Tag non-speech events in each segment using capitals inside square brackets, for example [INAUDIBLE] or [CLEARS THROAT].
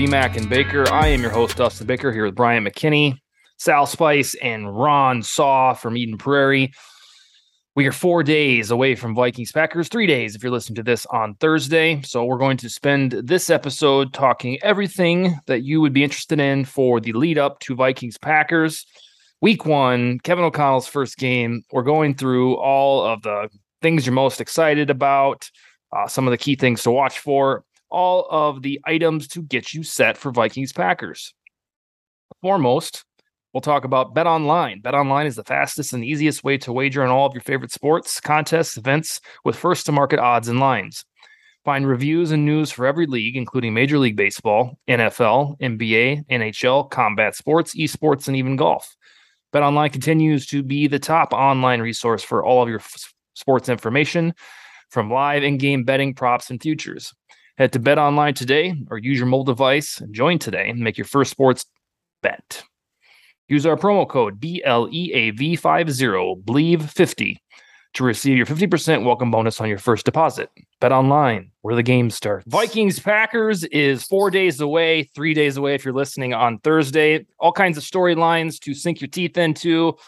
BMAC and Baker. I am your host, Dustin Baker, here with Bryant McKinnie, Sal Spice, and Ron Saw from Eden Prairie. We are four days away from Vikings Packers, three days if you're listening to this on Thursday. So we're going to spend this episode talking everything that you would be interested in for the lead up to Vikings Packers. Week one, Kevin O'Connell's first game. We're going through all of the things you're most excited about, uh, some of the key things to watch for, all of the items to get you set for Vikings Packers. Foremost, we'll talk about Bet Online. Bet Online is the fastest and easiest way to wager on all of your favorite sports, contests, events with first to market odds and lines. Find reviews and news for every league, including Major League Baseball, NFL, NBA, NHL, combat sports, esports, and even golf. Bet Online continues to be the top online resource for all of your f- sports information, from live in game betting, props, and futures. Head to Bet Online today or use your mobile device and join today and make your first sports bet. Use our promo code BLEAV50, BLEAV50 to receive your 50% welcome bonus on your first deposit. Bet online, where the game starts. Vikings Packers is four days away, three days away if you're listening on Thursday. All kinds of storylines to sink your teeth into.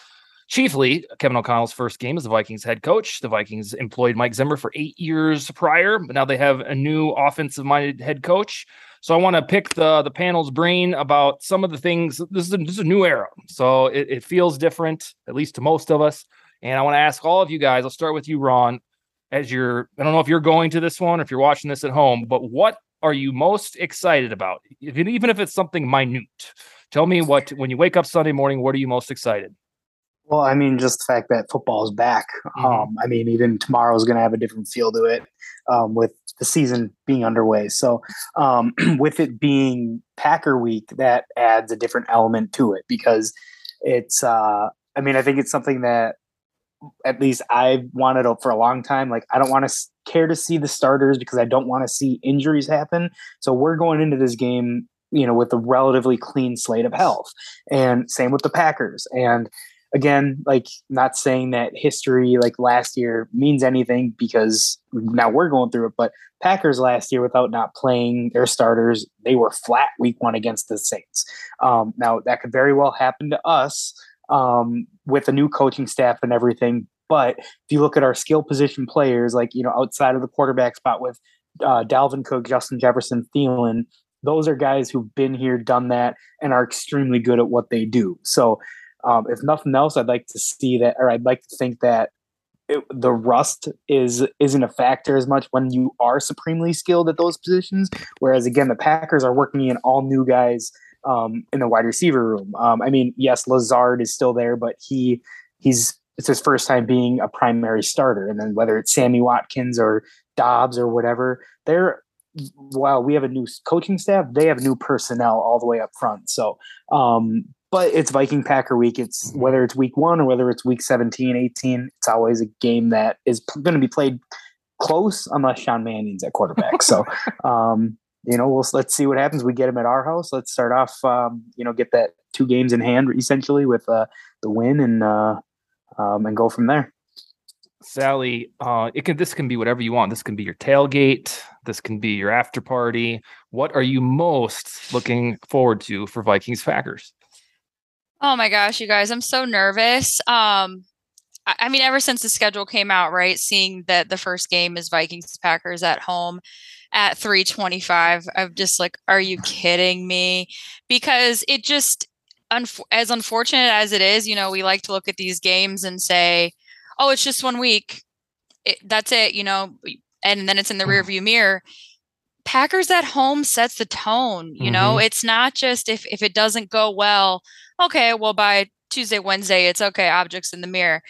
Chiefly, Kevin O'Connell's first game as the Vikings head coach. The Vikings employed Mike Zimmer for eight years prior, but now they have a new offensive minded head coach. So I want to pick the the panel's brain about some of the things. This is a, this is a new era, so it, it feels different, at least to most of us. And I want to ask all of you guys. I'll start with you, Ron. As you're, I don't know if you're going to this one or if you're watching this at home, but what are you most excited about? If, even if it's something minute, tell me what when you wake up Sunday morning. What are you most excited? Well, I mean, just the fact that football is back. Mhm. Um, I mean, even tomorrow is going to have a different feel to it um, with the season being underway. So, um, [CLEARS THROAT] with it being Packer week, that adds a different element to it because it's, uh, I mean, I think it's something that at least I've wanted for a long time. Like, I don't want to care to see the starters because I don't want to see injuries happen. So, we're going into this game, you know, with a relatively clean slate of health. And same with the Packers. And again, like not saying that history like last year means anything because now we're going through it, but Packers last year without not playing their starters, they were flat week one against the Saints. Um, now that could very well happen to us um, with a new coaching staff and everything. But if you look at our skill position players, like you know, outside of the quarterback spot with uh, Dalvin Cook, Justin Jefferson, Thielen, those are guys who've been here, done that, and are extremely good at what they do. So um, if nothing else, I'd like to see that, or I'd like to think that it, the rust is isn't a factor as much when you are supremely skilled at those positions. Whereas again, the Packers are working in all new guys um, in the wide receiver room. Um, I mean, yes, Lazard is still there, but he he's it's his first time being a primary starter. And then whether it's Sammy Watkins or Doubs or whatever, they're while we have a new coaching staff, they have new personnel all the way up front. So um, but it's Viking Packer week. It's whether it's week one or whether it's week 17, 18, it's always a game that is going to be played close unless Sean Mannion's at quarterback. so, [LAUGHS] um, you know, we'll let's see what happens. We get him at our house. Let's start off, um, you know, get that two games in hand essentially with uh, the win and uh, um, and go from there. Sally, uh, it can this can be whatever you want. This can be your tailgate. This can be your after party. What are you most looking forward to for Vikings Packers? Oh my gosh, you guys, I'm so nervous. Um, I, I mean, ever since the schedule came out, right? Seeing that the first game is Vikings Packers at home at 325, I'm just like, are you kidding me? Because it just, as unfortunate as it is, you know, we like to look at these games and say, oh, it's just one week. It, that's it, you know, and then it's in the rearview mirror. Packers at home sets the tone, you know. Mhm. It's not just if if it doesn't go well, okay, well by Tuesday, Wednesday, it's okay, objects in the mirror.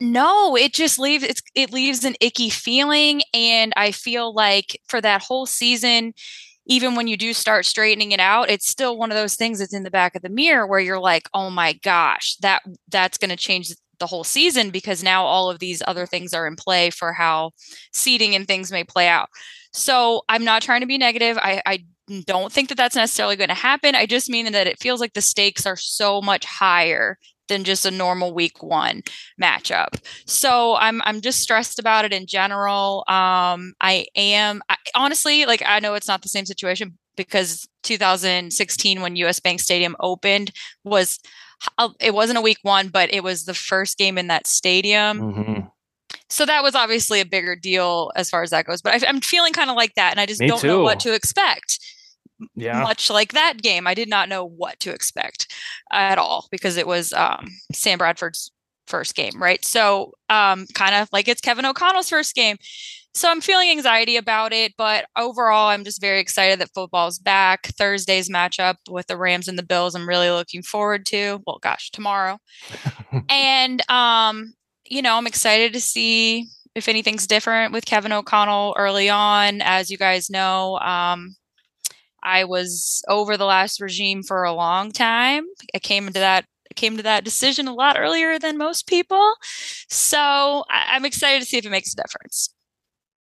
no, it just leaves it's it leaves an icky feeling and I feel like for that whole season even when you do start straightening it out, it's still one of those things that's in the back of the mirror where you're like, oh my gosh, that that's going to change the whole season because now all of these other things are in play for how seating and things may play out. So I'm not trying to be negative. I, I don't think that that's necessarily going to happen. I just mean that it feels like the stakes are so much higher than just a normal week one matchup. So I'm I'm just stressed about it in general. Um, I am I, honestly like I know it's not the same situation because 2016 when US Bank Stadium opened was it wasn't a week one, but it was the first game in that stadium. Mm-hmm. So that was obviously a bigger deal as far as that goes. But I, am feeling kind of like that, and I just Me don't too. know what to expect yeah. much like that game. I did not know what to expect at all because it was um, Sam Bradford's first game, right? So, um, kind of like it's Kevin O'Connell's first game. So I'm feeling anxiety about it, but overall, I'm just very excited that football's back. Thursday's matchup with the Rams and the Bills, I'm really looking forward to. Well, gosh, tomorrow. [LAUGHS] and um, you know, I'm excited to see if anything's different with Kevin O'Connell early on. As you guys know, um, I was over the last regime for a long time. I came into that came to that decision a lot earlier than most people. So I, am excited to see if it makes a difference.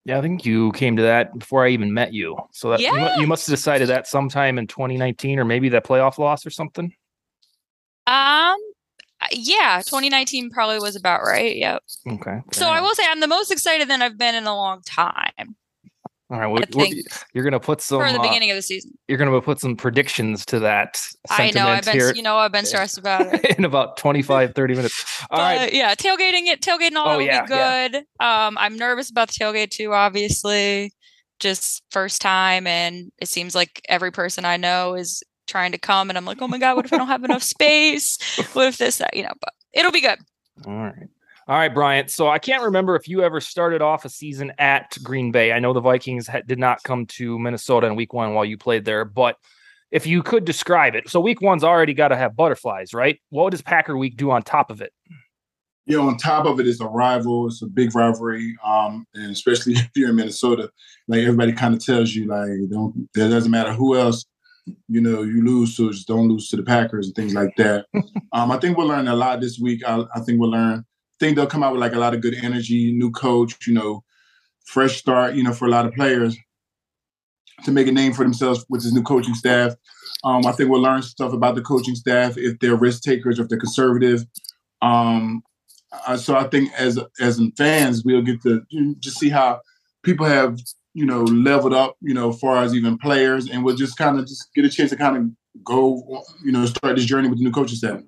Yeah, I think you came to that before I even met you. So that yeah. you, you must have decided that sometime in 2019 or maybe that playoff loss or something. Um, yeah, 2019 probably was about right. Yep. Okay. So I will say I'm the most excited than I've been in a long time. All right, well, you're going to put some for the uh, beginning of the season. You're going to put some predictions to that. I know. I've been, here. you know, I've been stressed about it [LAUGHS] in about 25, 30 minutes. [LAUGHS] All but, right. yeah, tailgating it, tailgating all oh, yeah, be good. Yeah. Um, I'm nervous about the tailgate too. Obviously, just first time, and it seems like every person I know is trying to come, and I'm like, oh my god, what if I don't have enough space? What if this, that, you know? But it'll be good. All right. All right, Bryant. So I can't remember if you ever started off a season at Green Bay. I know the Vikings ha- did not come to Minnesota in week one while you played there, but if you could describe it. So week one's already got to have butterflies, right? What does Packer week do on top of it? Yeah, on top of it is a rival. It's a big rivalry, um, and especially [LAUGHS] if you're in Minnesota, like everybody kind of tells you, like don't. It doesn't matter who else, you know, you lose to, just don't lose to the Packers and things like that. [LAUGHS] um, I think we'll learn a lot this week. I, I think we'll learn I think they'll come out with like a lot of good energy, new coach, you know, fresh start, you know, for a lot of players to make a name for themselves with this new coaching staff. Um, I think we'll learn stuff about the coaching staff if they're risk takers, if they're conservative. Um, so I think as as fans, we'll get to just see how people have you know leveled up, you know, far as even players, and we'll just kind of just get a chance to kind of go, you know, start this journey with the new coaching staff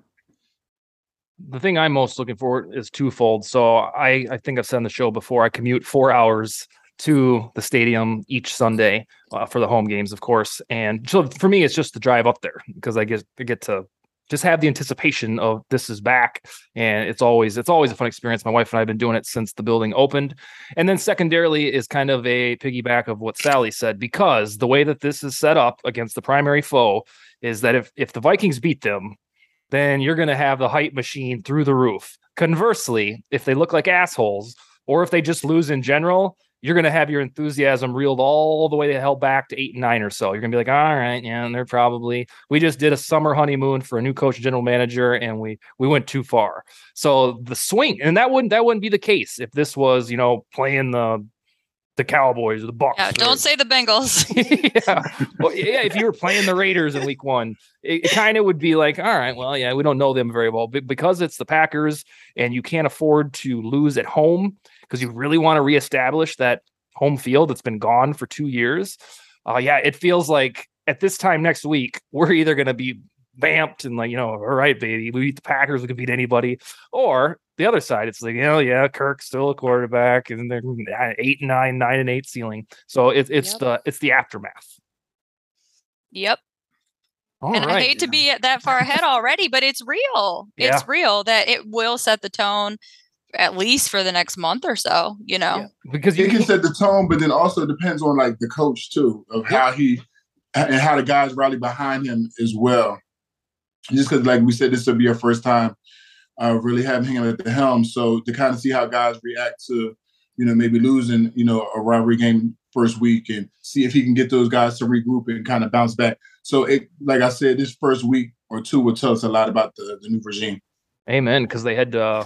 the thing I'm most looking for is twofold. So I, I think I've said on the show before, I commute four hours to the stadium each Sunday uh, for the home games, of course. And so for me, it's just the drive up there because I get I get to just have the anticipation of this is back, and it's always it's always a fun experience. My wife and I have been doing it since the building opened. And then secondarily is kind of a piggyback of what Sally said because the way that this is set up against the primary foe is that if if the Vikings beat them, then you're going to have the hype machine through the roof. Conversely, if they look like assholes or if they just lose in general, you're going to have your enthusiasm reeled all the way to hell back to eight and nine or so. You're going to be like, all right, yeah, and they're probably we just did a summer honeymoon for a new coach, general manager, and we we went too far. So the swing, and that wouldn't that wouldn't be the case if this was you know playing the the Cowboys or the Bucks. Yeah, don't say the Bengals. [LAUGHS] yeah, well, yeah. If you were playing the Raiders in Week One, it, it kind of would be like, all right, well, yeah, we don't know them very well, but because it's the Packers and you can't afford to lose at home because you really want to reestablish that home field that's been gone for two years. Uh, yeah, it feels like at this time next week we're either going to be vamped and like you know, all right, baby, we beat the Packers, we can beat anybody, or the other side, it's like, oh yeah, Kirk's still a quarterback, and they're eight and nine, nine and eight ceiling. So it's it's yep. the it's the aftermath. Yep. All and right. I hate to be that far ahead already, but it's real. Yeah. It's real that it will set the tone at least for the next month or so, you know. Yeah. Because you can set the tone, but then also depends on like the coach too, of how he and how the guys rally behind him as well. Just because, like we said, this will be our first time uh, really having him at the helm. So to kind of see how guys react to, you know, maybe losing, you know, a rivalry game first week and see if he can get those guys to regroup and kind of bounce back. So it, like I said, this first week or two will tell us a lot about the, the new regime. Amen. Because they had uh,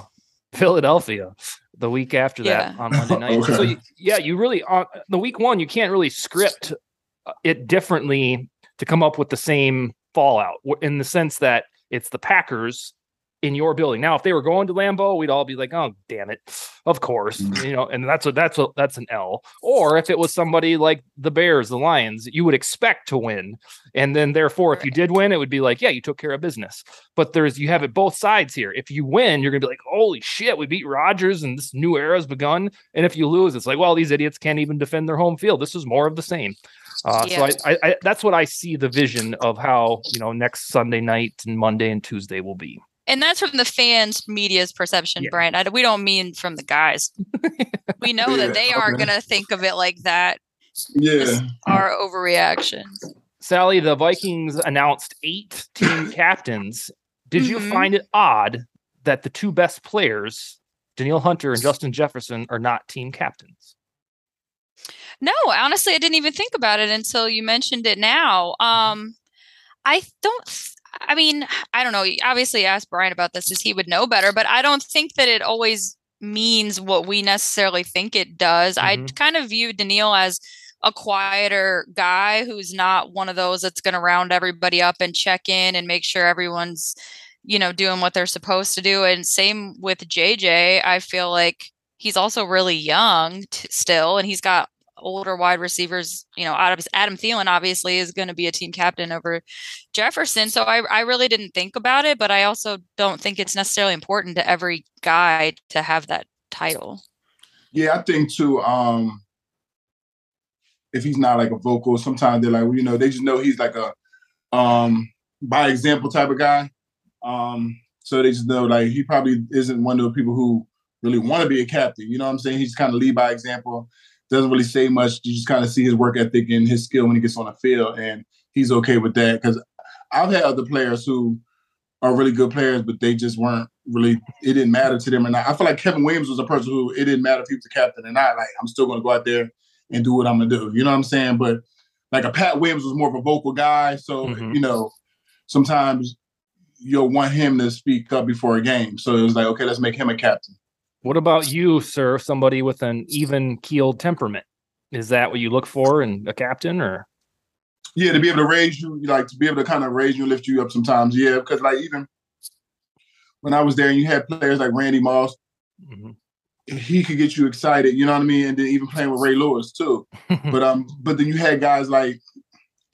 Philadelphia the week after Yeah. that on Monday night. Okay. So you, yeah, you really on the week one you can't really script uh, it differently to come up with the same fallout in the sense that it's the Packers in your building. Now, if they were going to Lambeau, we'd all be like, "Oh, damn it!" Of course, Mhm. you know, and that's what that's what that's an L. Or if it was somebody like the Bears, the Lions, you would expect to win, and then therefore, if you did win, it would be like, "Yeah, you took care of business." But there's you have it both sides here. If you win, you're gonna be like, "Holy shit, we beat Rodgers, and this new era has begun." And if you lose, it's like, "Well, these idiots can't even defend their home field. This is more of the same." Uh, Yeah. So I, I, I, that's what I see the vision of how you know next Sunday night and Monday and Tuesday will be. And that's from the fans' media's perception, Yeah. Brian. I, we don't mean from the guys. [LAUGHS] we know Yeah, that they aren't okay. going to think of it like that. Yeah. Our overreactions. Sally, the Vikings announced eight team [COUGHS] captains. Did you Mhm. find it odd that the two best players, Danielle Hunter and Justin Jefferson, are not team captains? No, honestly, I didn't even think about it until you mentioned it now. Um, I don't. I mean, I don't know. Obviously, ask Brian about this, as he would know better. But I don't think that it always means what we necessarily think it does. I Mhm. kind of view Danielle as a quieter guy who's not one of those that's going to round everybody up and check in and make sure everyone's, you know, doing what they're supposed to do. And same with JJ. I feel like he's also really young t- still, and he's got older wide receivers. You know, Adam, Thielen obviously is going to be a team captain over Jefferson. So I, I really didn't think about it, but I also don't think it's necessarily important to every guy to have that title. Yeah, I think too. Um, if he's not like a vocal, sometimes they're like, well, you know, they just know he's like a um by example type of guy. Um, so they just know like he probably isn't one of the people who really want to be a captain. You know what I'm saying? He's kind of lead by example. Doesn't really say much. You just kind of see his work ethic and his skill when he gets on the field, and he's okay with that. Because I've had other players who are really good players, but they just weren't really. It didn't matter to them or not. I feel like Kevin Williams was a person who it didn't matter if he was a captain or not. Like I'm still going to go out there and do what I'm gonna do. You know what I'm saying? But like a Pat Williams was more of a vocal guy, so Mhm. you know sometimes you'll want him to speak up before a game. So it was like, okay, let's make him a captain. What about you, sir? Somebody with an even keeled temperament. Is that what you look for in a captain or Yeah, to be able to raise you, like to be able to kind of raise you and lift you up sometimes. Yeah, because like even when I was there and you had players like Randy Moss, Mhm. he could get you excited, you know what I mean? And then even playing with Ray Lewis too. [LAUGHS] but um, but then you had guys like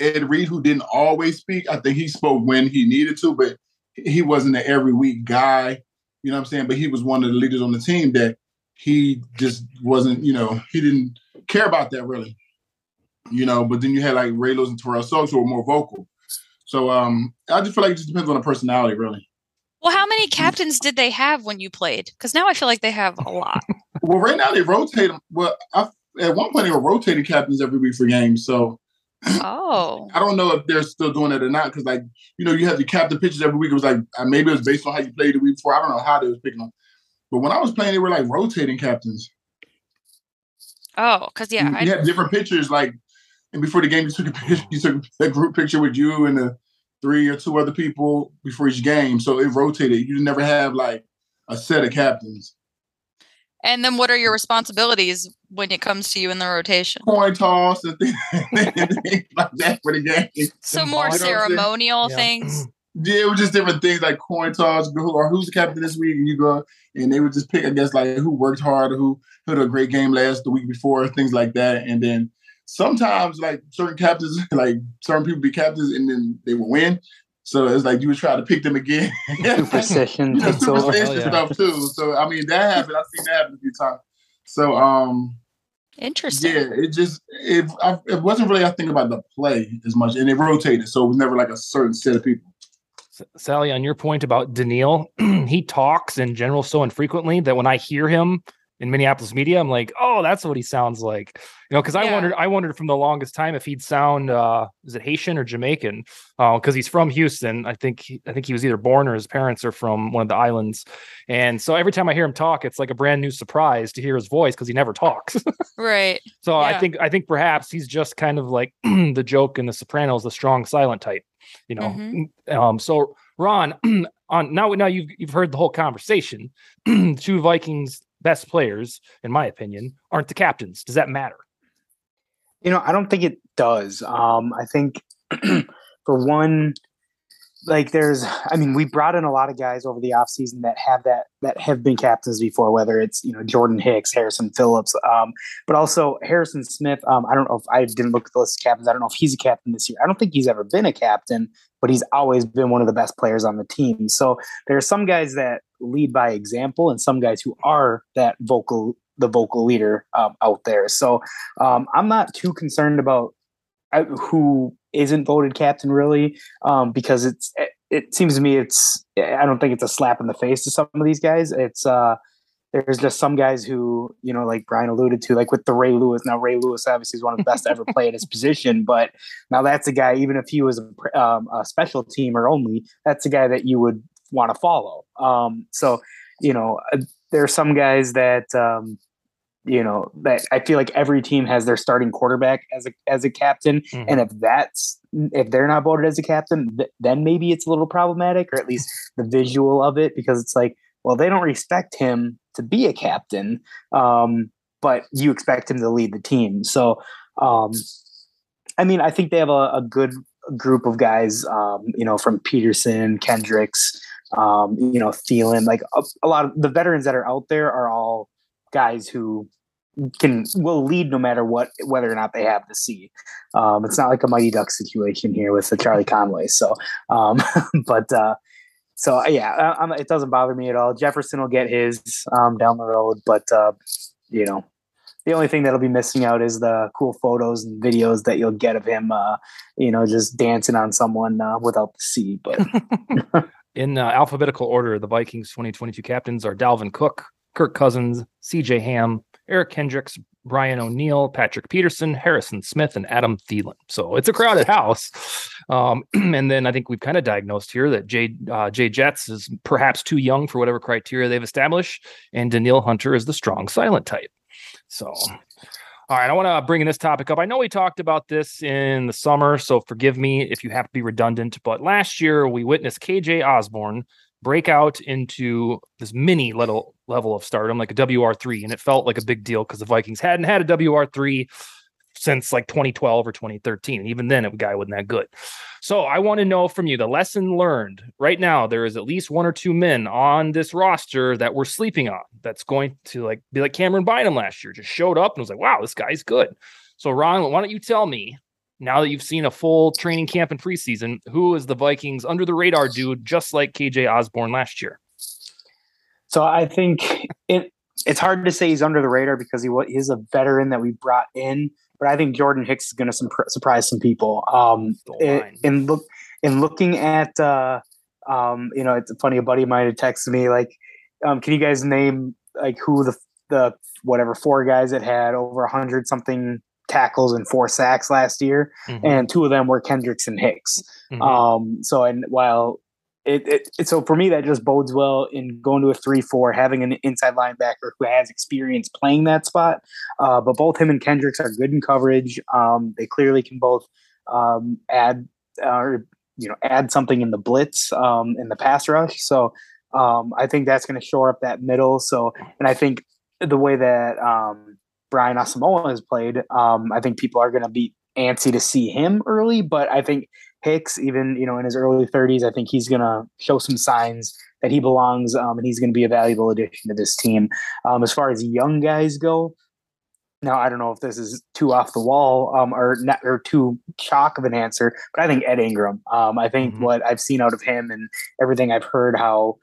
Ed Reed who didn't always speak. I think he spoke when he needed to, but he wasn't an every week guy. You know what I'm saying? But he was one of the leaders on the team that he just wasn't, you know, he didn't care about that really. You know, but then you had like Ray Lewis and Terrell Suggs who were more vocal. So um I just feel like it just depends on the personality, really. Well, how many captains did they have when you played? Because now I feel like they have a lot. [LAUGHS] Well, right now they rotate them. Well, I, at one point they were rotating captains every week for games. So oh, I don't know if they're still doing it or not because, like, you know, you have the captain pitches every week. It was like uh, maybe it was based on how you played the week before. I don't know how they was picking them. But when I was playing, they were like rotating captains. oh, because yeah, you, I, you had different pictures. Like, and before the game, you took a [LAUGHS] picture. You took a group picture with you and the three or two other people before each game. So it rotated. You never have like a set of captains. And then what are your responsibilities when it comes to you in the rotation? Coin toss and things, things like that for the game. So Symbolic. more You know what I'm saying? ceremonial Yeah. things. [CLEARS THROAT] Yeah, it was just different things like coin toss, who or who's the captain this week, and you go and they would just pick, I guess, like who worked hard or who had a great game last the week before, things like that. And then sometimes like certain captains, [LAUGHS] like certain people be captains and then they would win. So it's like you would try to pick them again. [LAUGHS] Superstition you know, takes over. superstitious Oh, yeah. stuff too. So I mean that happened. I've seen that happen a few times. So um Interesting. yeah, it just it I, it wasn't really I think about the play as much, and it rotated, so it was never like a certain set of people. S- Sally, on your point about Danielle, [CLEARS THROAT] he talks in general so infrequently that when I hear him in Minneapolis media. I'm like, oh, that's what he sounds like. You know, because I Yeah. wondered, I wondered from the longest time if he'd sound, uh, is it Haitian or Jamaican? Because he's from Houston. I think, he- I think he was either born or his parents are from one of the islands. And so every time I hear him talk, it's like a brand new surprise to hear his voice because he never talks. [LAUGHS] Right. so I think, I think perhaps he's just kind of like [CLEARS THROAT] the joke in The Sopranos, the strong silent type. You know, Mhm. um, so Ron, [CLEARS THROAT] on now now you've you've heard the whole conversation. [CLEARS THROAT] Two Vikings best players, in my opinion, aren't the captains. Does that matter? You know, I don't think it does. Um, I think [CLEARS THROAT] for one, like there's I mean, we brought in a lot of guys over the offseason that have that that have been captains before, whether it's, you know, Jordan Hicks, Harrison Phillips, um, but also Harrison Smith. Um, I don't know if I didn't look at the list of captains. I don't know if he's a captain this year. I don't think he's ever been a captain, but he's always been one of the best players on the team. So there are some guys that lead by example and some guys who are that vocal the vocal leader um, out there. So um, I'm not too concerned about uh, who isn't voted captain really, um, because it's it, it seems to me it's I don't think it's a slap in the face to some of these guys. It's uh, there's just some guys who you know like Brian alluded to, like with the Ray Lewis. Now Ray Lewis obviously is one of the best to ever play at his position, but now that's a guy. Even if he was a, um, a special teamer only, that's a guy that you would want to follow. Um, so you know uh, there are some guys that. Um, you know that I feel like every team has their starting quarterback as a as a captain, Mhm. and if that's if they're not voted as a captain, th- then maybe it's a little problematic, or at least the visual of it, because it's like, well, they don't respect him to be a captain, um, but you expect him to lead the team. So, um, I mean, I think they have a, a good group of guys, um, you know, from Peterson, Kendricks, um, you know, Thielen, like a, a lot of the veterans that are out there are all guys who can will lead no matter what whether or not they have the seed. Um, it's not like a Mighty Duck situation here with the Charlie Conway. So, um, [LAUGHS] but uh, so uh, yeah, I, it doesn't bother me at all. Jefferson will get his um, down the road, but uh, you know, the only thing that'll be missing out is the cool photos and videos that you'll get of him, uh, you know, just dancing on someone uh, without the C. But [LAUGHS] In uh, alphabetical order, the Vikings 2022 captains are Dalvin Cook, Kirk Cousins, CJ Ham, Eric Kendricks, Brian O'Neill, Patrick Peterson, Harrison Smith, and Adam Thielen. So it's a crowded [LAUGHS] house. Um, [CLEARS THROAT] and then I think we've kind of diagnosed here that Jay, uh, Jay Jets is perhaps too young for whatever criteria they've established, and Danielle Hunter is the strong silent type. So, all right, I want to bring in this topic up. I know we talked about this in the summer, so forgive me if you have to be redundant, but last year we witnessed KJ Osborn break out into this mini little level of stardom, like a WR3, and it felt like a big deal because the Vikings hadn't had a WR3 since like 2012 or 2013. And even then, a guy wasn't that good. So I want to know from you the lesson learned right now. There is at least one or two men on this roster that we're sleeping on. That's going to like be like Camryn Bynum last year, just showed up and was like, wow, this guy's good. So Ron, why don't you tell me now that you've seen a full training camp and preseason, who is the Vikings under the radar dude, just like KJ Osborn last year? So I think it it's hard to say he's under the radar because he wa- he is a veteran that we brought in, but I think Jordan Hicks is going to surprise some people. Um, in, in look in looking at uh, um, you know, it's funny. A buddy of mine had texted me like, um, "Can you guys name like who the the whatever four guys that had over a hundred something tackles and four sacks last year?" Mhm, And two of them were Kendricks and Hicks. mhm. Um, so and while it, it, it so for me that just bodes well in going to a three four, having an inside linebacker who has experience playing that spot. Uh, but both him and Kendricks are good in coverage. Um, they clearly can both um, add or you know add something in the blitz um, in the pass rush. So um, I think that's going to shore up that middle. So and I think the way that um, Brian Asamoah has played, um, I think people are going to be antsy to see him early. But I think Hicks, even you know in his early 30s, I think he's going to show some signs that he belongs, um, and he's going to be a valuable addition to this team. Um, as far as young guys go, now I don't know if this is too off the wall um, or not, or too shock of an answer, but I think Ed Ingram. Um, I think Mhm. what I've seen out of him and everything I've heard, how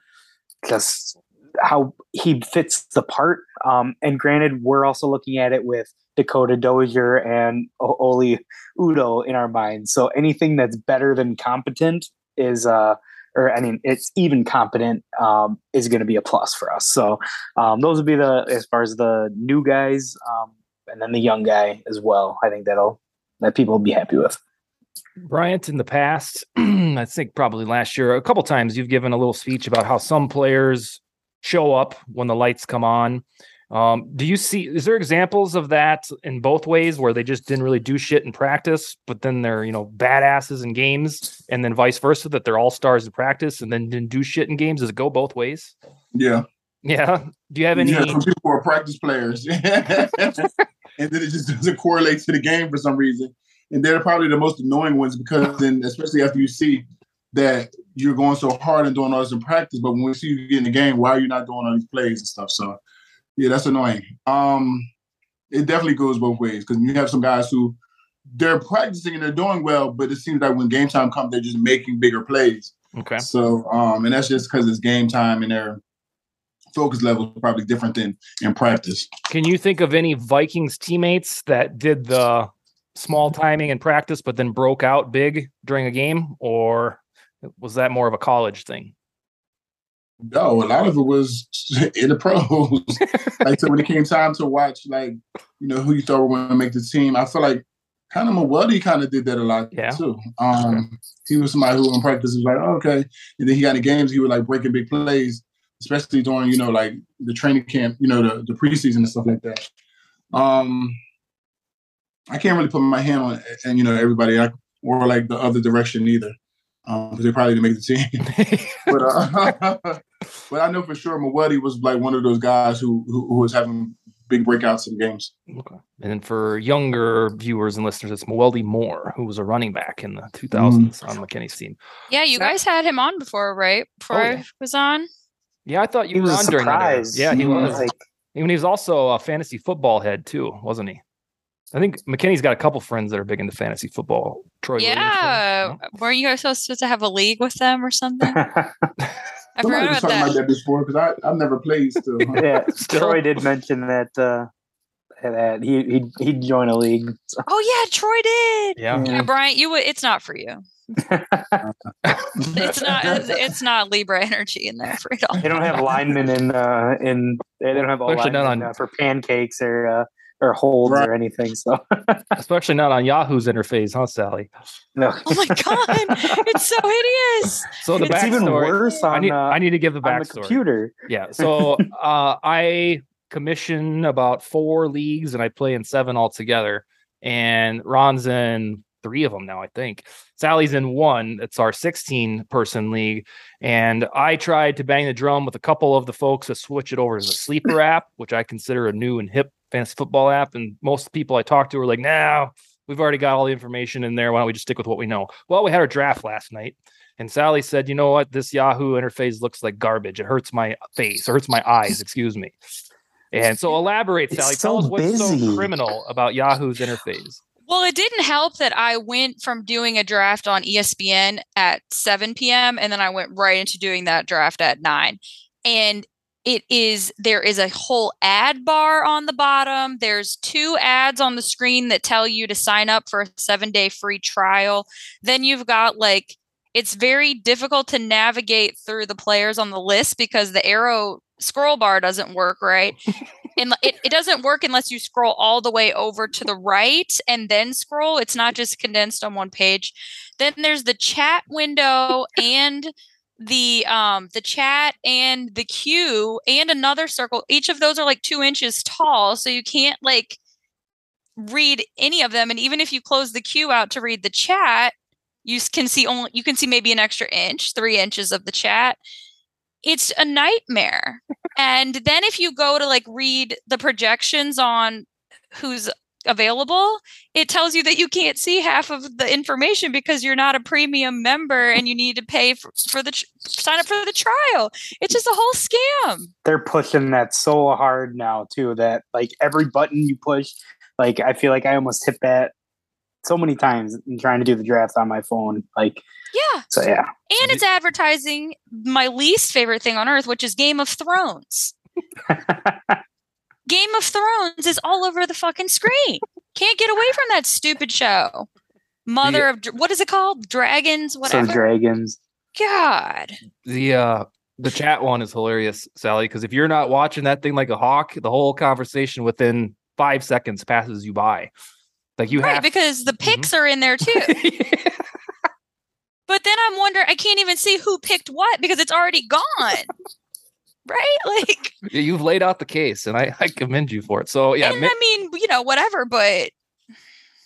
just how he fits the part. Um, and granted, we're also looking at it with Dakota Dozier and Oli Udoh in our minds. So anything that's better than competent is uh, or I mean, it's even competent um, is going to be a plus for us. So um, those would be the as far as the new guys, um, and then the young guy as well. I think that'll that people will be happy with. Bryant, in the past, [CLEARS THROAT] I think probably last year, a couple times you've given a little speech about how some players show up when the lights come on. Um, do you see? Is there examples of that in both ways where they just didn't really do shit in practice, but then they're you know badasses in games, and then vice versa that they're all stars in practice and then didn't do shit in games? Does it go both ways? Yeah. Yeah. Do you have any? Yeah, some people are practice players, [LAUGHS] and then it just doesn't correlate to the game for some reason. And they're probably the most annoying ones because then, especially after you see that you're going so hard and doing all this in practice, but when we see you get in the game, why are you not doing all these plays and stuff? So yeah, that's annoying. Um, it definitely goes both ways because you have some guys who they're practicing and they're doing well, but it seems like when game time comes, they're just making bigger plays. Okay. So, um, and that's just because it's game time and their focus level is probably different than in practice. Can you think of any Vikings teammates that did the small timing in practice, but then broke out big during a game, or was that more of a college thing? No, a lot of it was [LAUGHS] in the pros. [LAUGHS] like so when it came time to watch, like you know who you thought were going to make the team, I feel like kind of Mewelde kind of did that a lot yeah. too. Um, he was somebody who in practice was like, oh, okay, and then he got in games, he was like breaking big plays, especially during you know like the training camp, you know the the preseason and stuff like that. Um, I can't really put my hand on and you know everybody I, or like the other direction either um, they probably didn't make the team. [LAUGHS] but uh, [LAUGHS] but I know for sure Mewelde was like one of those guys who, who, who was having big breakouts in games. Okay. And then for younger viewers and listeners, it's Mewelde Moore, who was a running back in the 2000s mm. on McKinnie's team. Yeah, you guys had him on before, right? Before oh, yeah. I was on. Yeah, I thought you he were on during that. Yeah, he, he was. Like... Even he was also a fantasy football head too, wasn't he? I think McKinnie's got a couple friends that are big into fantasy football. Troy, yeah, weren't you guys supposed to have a league with them or something? [LAUGHS] I Somebody was talking that. about that before because I I've never played still. [LAUGHS] yeah, [LAUGHS] Troy did mention that uh, that he he he'd join a league. So. Oh yeah, Troy did. Yeah, yeah Brian, you would. It's not for you. it's not. It's not Libra energy in there for it all. They don't have linemen in uh in. They don't have all linemen on, uh, for pancakes or uh, or holds right. or anything. So [LAUGHS] especially not on Yahoo's interface, huh, Sally? No. oh my god, it's so hideous. [LAUGHS] So the it's even worse on. I need, uh, I need to give the backstory. The computer. Yeah. So [LAUGHS] uh, I commission about four leagues, and I play in seven altogether. And Ron's in three of them now, I think. Sally's in one. It's our 16 person league. And I tried to bang the drum with a couple of the folks to switch it over to the sleeper app, which I consider a new and hip fantasy football app. And most people I talked to were like, "Now we've already got all the information in there. Why don't we just stick with what we know?" Well, we had our draft last night, and Sally said, "You know what? This Yahoo interface looks like garbage. It hurts my face. It hurts my eyes. Excuse me." And so, elaborate, Sally. It's Tell us what's busy. so criminal about Yahoo's interface. Well, it didn't help that I went from doing a draft on ESPN at 7 p.m. and then I went right into doing that draft at 9. And it is there is a whole ad bar on the bottom. There's two ads on the screen that tell you to sign up for a seven day free trial. Then you've got like it's very difficult to navigate through the players on the list because the arrow scroll bar doesn't work right? And it, it doesn't work unless you scroll all the way over to the right and then scroll. It's not just condensed on one page. Then there's the chat window and the um the chat and the queue and another circle each of those are like two inches tall so you can't like read any of them and even if you close the queue out to read the chat you can see only you can see maybe an extra inch three inches of the chat. It's a nightmare. And then if you go to like read the projections on who's available, it tells you that you can't see half of the information because you're not a premium member and you need to pay for, for the sign up for the trial. It's just a whole scam. They're pushing that so hard now too that like every button you push, like I feel like I almost hit that so many times in trying to do the draft on my phone. Like yeah. So yeah. And it's advertising my least favorite thing on earth, which is Game of Thrones. [LAUGHS] Game of Thrones is all over the fucking screen. Can't get away from that stupid show. Mother yeah. of what is it called? Dragons, whatever. So dragons. God. The uh the chat one is hilarious, Sally, because if you're not watching that thing like a hawk, the whole conversation within five seconds passes you by. Like you right, have because the picks are in there too. [LAUGHS] But then I'm wondering, I can't even see who picked what because it's already gone. Right? [LAUGHS] Like, you've laid out the case, and I, I commend you for it. So yeah, and ma- I mean, you know, whatever, but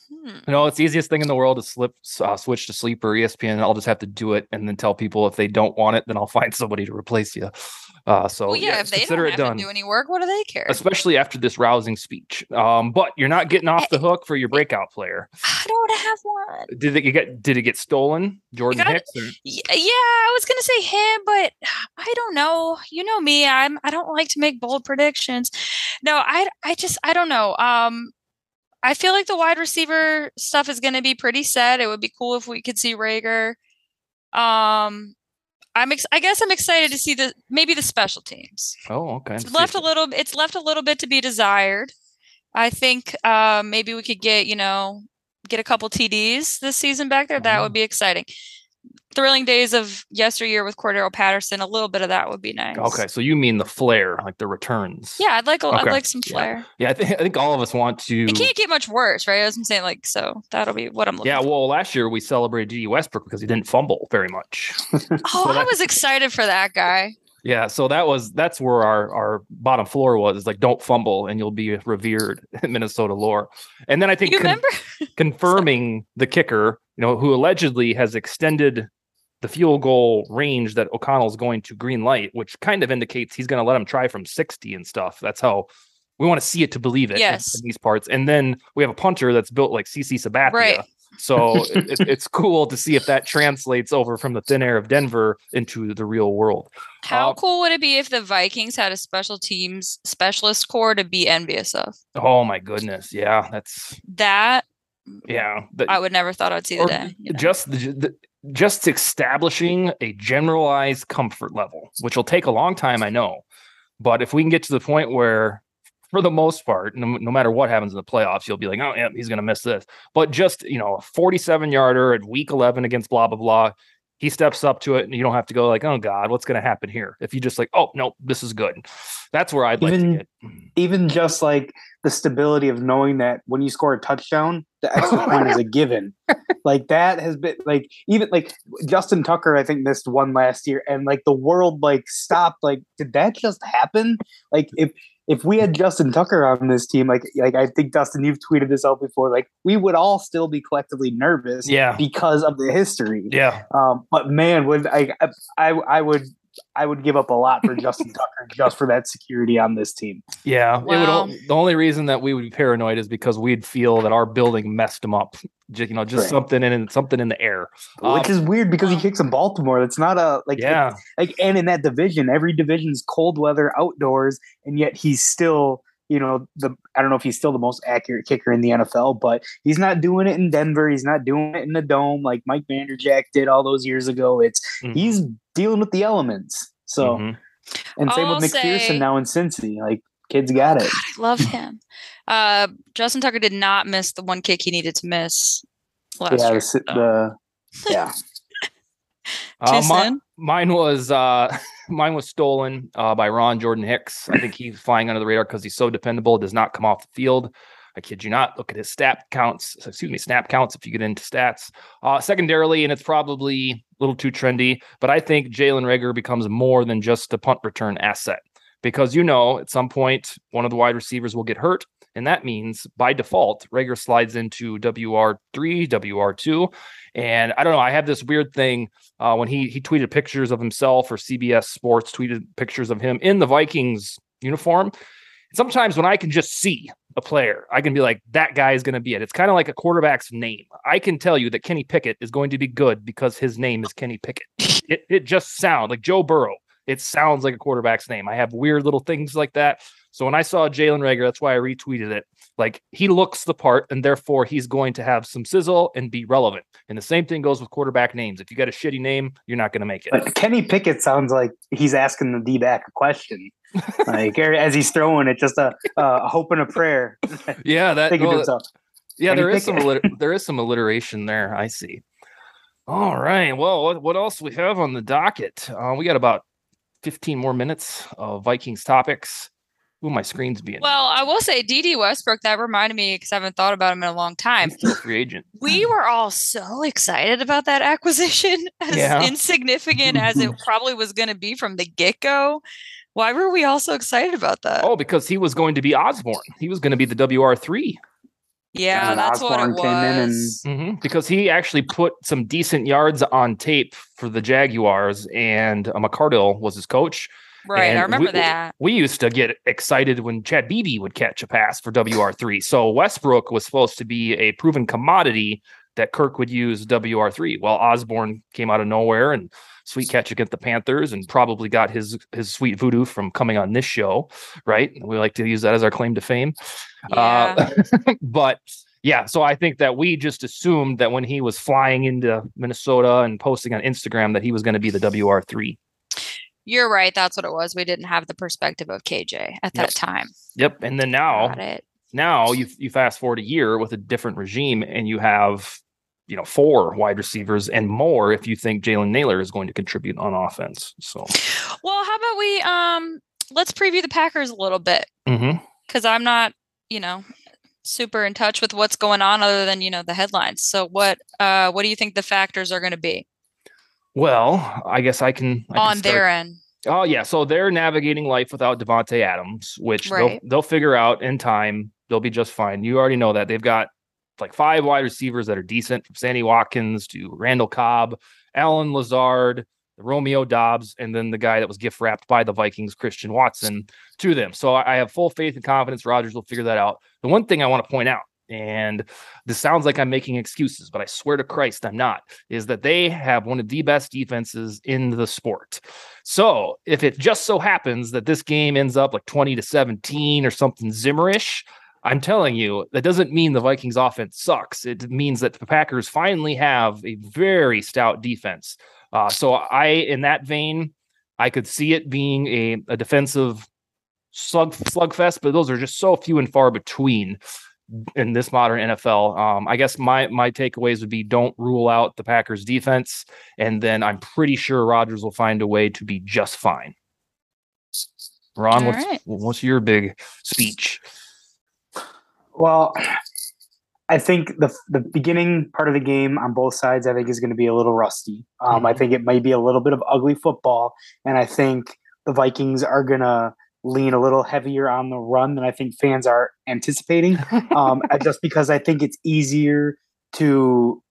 hmm. you know, it's the easiest thing in the world to slip uh, switch to sleeper ESPN. I'll just have to do it and then tell people if they don't want it, then I'll find somebody to replace you. Uh, so well, yeah, if they consider don't it done. to do any work, what do they care? Especially after this rousing speech. Um, but you're not getting off the hook for your breakout player. I don't have one. Did it get did it get stolen? Jordan got- Hicks? Or? Yeah, I was gonna say him, but I don't know. You know me, I'm I don't like to make bold predictions. No, I I just I don't know. Um I feel like the wide receiver stuff is gonna be pretty set. It would be cool if we could see Reagor. Um I'm ex- I guess I'm excited to see the maybe the special teams. Oh, okay. It's left a little it's left a little bit to be desired. I think uh, maybe we could get, you know, get a couple TDs this season back there. That Oh. would be exciting. Thrilling days of yesteryear with Cordarrelle Patterson. A little bit of that would be nice. Okay, so you mean the flair, like the returns? Yeah, I'd like a, I'd like some Yeah. flair. Yeah, I think I think all of us want to. It can't get much worse, right? I was saying like so that'll be what I'm looking Yeah, for. well, last year we celebrated G. Westbrook because he didn't fumble very much. Oh, [LAUGHS] so I was excited for that guy. Yeah, so that was that's where our our bottom floor was. Is like don't fumble and you'll be revered [LAUGHS] in Minnesota lore. And then I think con- [LAUGHS] confirming the kicker, you know, who allegedly has extended the field goal range that O'Connell's going to green light, which kind of indicates he's going to let him try from 60 and stuff. That's how we want to see it to believe it in- in, these parts. And then we have a punter that's built like CC Sabathia. Right. So it, it- [LAUGHS] it's cool to see if that translates over from the thin air of Denver into the real world. How Uh, cool would it be if the Vikings had a special teams specialist core to be envious of? Oh my goodness. Yeah, that's That yeah. The- I would never thought I'd see the day. you know? just the, the, just establishing a generalized comfort level, which will take a long time, I know. But if we can get to the point where, for the most part, no, no matter what happens in the playoffs, you'll be like, oh, yeah, he's going to miss this. But just, you know, a 47 yarder at week 11 against blah, blah, blah. He steps up to it and you don't have to go like, oh God, what's going to happen here? If you just like, oh, no, this is good. That's where I'd like to get. even just like the stability of knowing that when you score a touchdown, the [LAUGHS] extra point is a given. Like that has been like even like Justin Tucker, I think missed one last year, and like the world like stopped. Like, did that just happen? Like if if we had Justin Tucker on this team, like like I think Dustin, you've tweeted this out before, like we would all still be collectively nervous Yeah. because of the history. Yeah. Um, but man, would I, I I would I would give up a lot for Justin [LAUGHS] Tucker just for that security on this team. Yeah, it would. The only reason that we would be paranoid is because we'd feel that our building messed him up. Just, you know, just Right. something in something in the air. which Um, is weird because he kicks in Baltimore. That's not a like yeah, like and in that division, every division's cold weather outdoors, and yet he's still you know the I don't know if he's still the most accurate kicker in the NFL, but he's not doing it in Denver. He's not doing it in the dome like Mike Vanderjagt did all those years ago. It's Mhm. he's dealing with the elements. So Mhm. and same I'll with McPherson say- now in Cincy. Like kids got it. God, I love him. Uh, Justin Tucker did not miss the one kick he needed to miss last yeah, year. the, the [LAUGHS] yeah. Uh, Too mi- soon? mine was uh, [LAUGHS] mine was stolen uh, by Ron Jordan Hicks. I think he's flying under the radar because he's so dependable. Does not come off the field. I kid you not. Look at his stat counts. Excuse me, snap counts. If you get into stats, uh, secondarily, and it's probably a little too trendy, but I think Jalen Reagor becomes more than just a punt return asset because you know at some point one of the wide receivers will get hurt, and that means by default Reagor slides into WR three, WR two, and I don't know. I have this weird thing uh, when he he tweeted pictures of himself or CBS Sports tweeted pictures of him in the Vikings uniform. Sometimes when I can just see a player, I can be like, that guy is going to be it. It's kind of like a quarterback's name. I can tell you that Kenny Pickett is going to be good because his name is Kenny Pickett. It it just sounds like Joe Burrow. It sounds like a quarterback's name. I have weird little things like that. So when I saw Jalen Reagor, that's why I retweeted it. Like he looks the part, and therefore he's going to have some sizzle and be relevant. And the same thing goes with quarterback names. If you got a shitty name, you're not going to make it. But Kenny Pickett sounds like he's asking the D back a question. [LAUGHS] like as he's throwing it, just a, a hope and a prayer. [LAUGHS] [LAUGHS] Yeah, that well, yeah, Kenny there is some alliter- there is some alliteration there. I see. All right. Well, what, what else we have on the docket? Uh, we got about 15 more minutes of Vikings topics. Ooh, my screen's being Well, I will say Dede Westbrook, that reminded me because I haven't thought about him in a long time. He's still a free agent. We were all so excited about that acquisition, [LAUGHS] as Yeah. insignificant as it [LAUGHS] probably was going to be from the get go. Why were we all so excited about that? Oh, because he was going to be Osborn. He was going to be the WR3 yeah, and that's what it Osborn came in and- was. Mhm, because he actually put some decent yards on tape for the Jaguars, and uh, McCardell was his coach. Right, and I remember we- that. We used to get excited when Chad Beebe would catch a pass for WR3. So Westbrook was supposed to be a proven commodity that Kirk would use WR3. Well, Osborn came out of nowhere and sweet catch against the Panthers and probably got his his sweet voodoo from coming on this show, right? We like to use that as our claim to fame. Yeah. Uh, [LAUGHS] but yeah, so I think that we just assumed that when he was flying into Minnesota and posting on Instagram that he was going to be the WR3. You're right. That's what it was. We didn't have the perspective of KJ at that Yep. time. Yep. And then now now you you fast forward a year with a different regime and you have you know four wide receivers and more if you think Jalen Nailor is going to contribute on offense. So Well, how about we um let's preview the Packers a little bit because I'm not, you know, super in touch with what's going on other than you know the headlines. So what uh what do you think the factors are going to be well, I guess I can I on start- their end? Oh yeah, so they're navigating life without Davante Adams, which Right. they'll they'll figure out in time. They'll be just fine. You already know that they've got like five wide receivers that are decent, from Sammy Watkins to Randall Cobb, Allen Lazard, the Romeo Doubs, and then the guy that was gift wrapped by the Vikings, Christian Watson, to them. So I I have full faith and confidence Rodgers will figure that out. The one thing I want to point out, and this sounds like I'm making excuses, but I swear to Christ I'm not, is that they have one of the best defenses in the sport. So if it just so happens that this game ends up like 20 to 17 or something Zimmerish, I'm telling you, that doesn't mean the Vikings offense sucks. It means that the Packers finally have a very stout defense. Uh, so I, in that vein, I could see it being a, a defensive slug slugfest, but those are just so few and far between in this modern NFL. Um, I guess my my takeaways would be don't rule out the Packers defense, and then I'm pretty sure Rodgers will find a way to be just fine. Ron, what's right. what's your big speech? Well, I think the the beginning part of the game on both sides, I think, is going to be a little rusty. Um, I Mhm. think it might be a little bit of ugly football, and I think the Vikings are going to lean a little heavier on the run than I think fans are anticipating. Um, [LAUGHS] just because I think it's easier to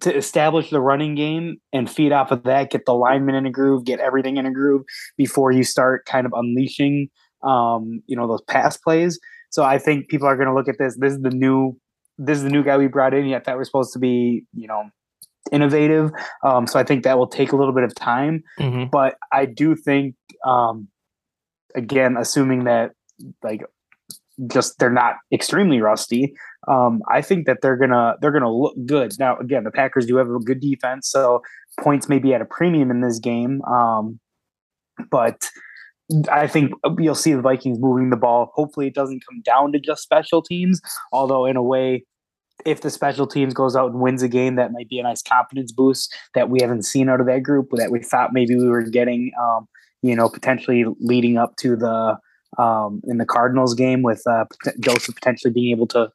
to establish the running game and feed off of that, get the linemen in a groove, get everything in a groove before you start kind of unleashing, um, you know, those pass plays. So I think people are going to look at this. This is the new, this is the new guy we brought in. Yet that we're supposed to be, you know, innovative. Um, so I think that will take a little bit of time. Mhm. But I do think, um, again, assuming that like just they're not extremely rusty, um, I think that they're gonna they're gonna look good. Now again, the Packers do have a good defense, so points may be at a premium in this game. Um, but I think you'll see the Vikings moving the ball. Hopefully, it doesn't come down to just special teams. Although, in a way, if the special teams goes out and wins a game, that might be a nice confidence boost that we haven't seen out of that group. That we thought maybe we were getting, um, you know, potentially leading up to the um, in the Cardinals game with uh, Joseph potentially being able to,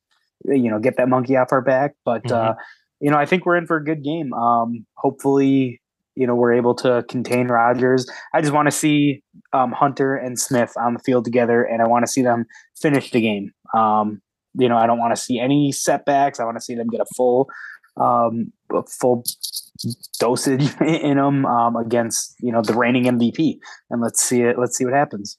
you know, get that monkey off our back. But uh, you know, I think we're in for a good game. Um, hopefully, you know, we're able to contain Rodgers. I just want to see um, Hunter and Smith on the field together, and I want to see them finish the game. Um, you know, I don't want to see any setbacks. I want to see them get a full, um, full dosage [LAUGHS] in them um, against you know the reigning MVP, and let's see it. Let's see what happens.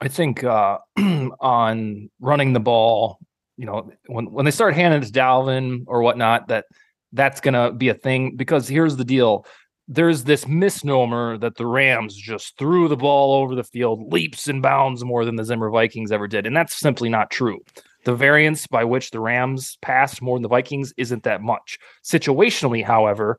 I think uh, [CLEARS THROAT] on running the ball, you know, when when they start handing it to Dalvin or whatnot, that that's gonna be a thing. Because here's the deal: there's this misnomer that the Rams just threw the ball over the field, leaps and bounds more than the Zimmer Vikings ever did, and that's simply not true. The variance by which the Rams passed more than the Vikings isn't that much. Situationally, however,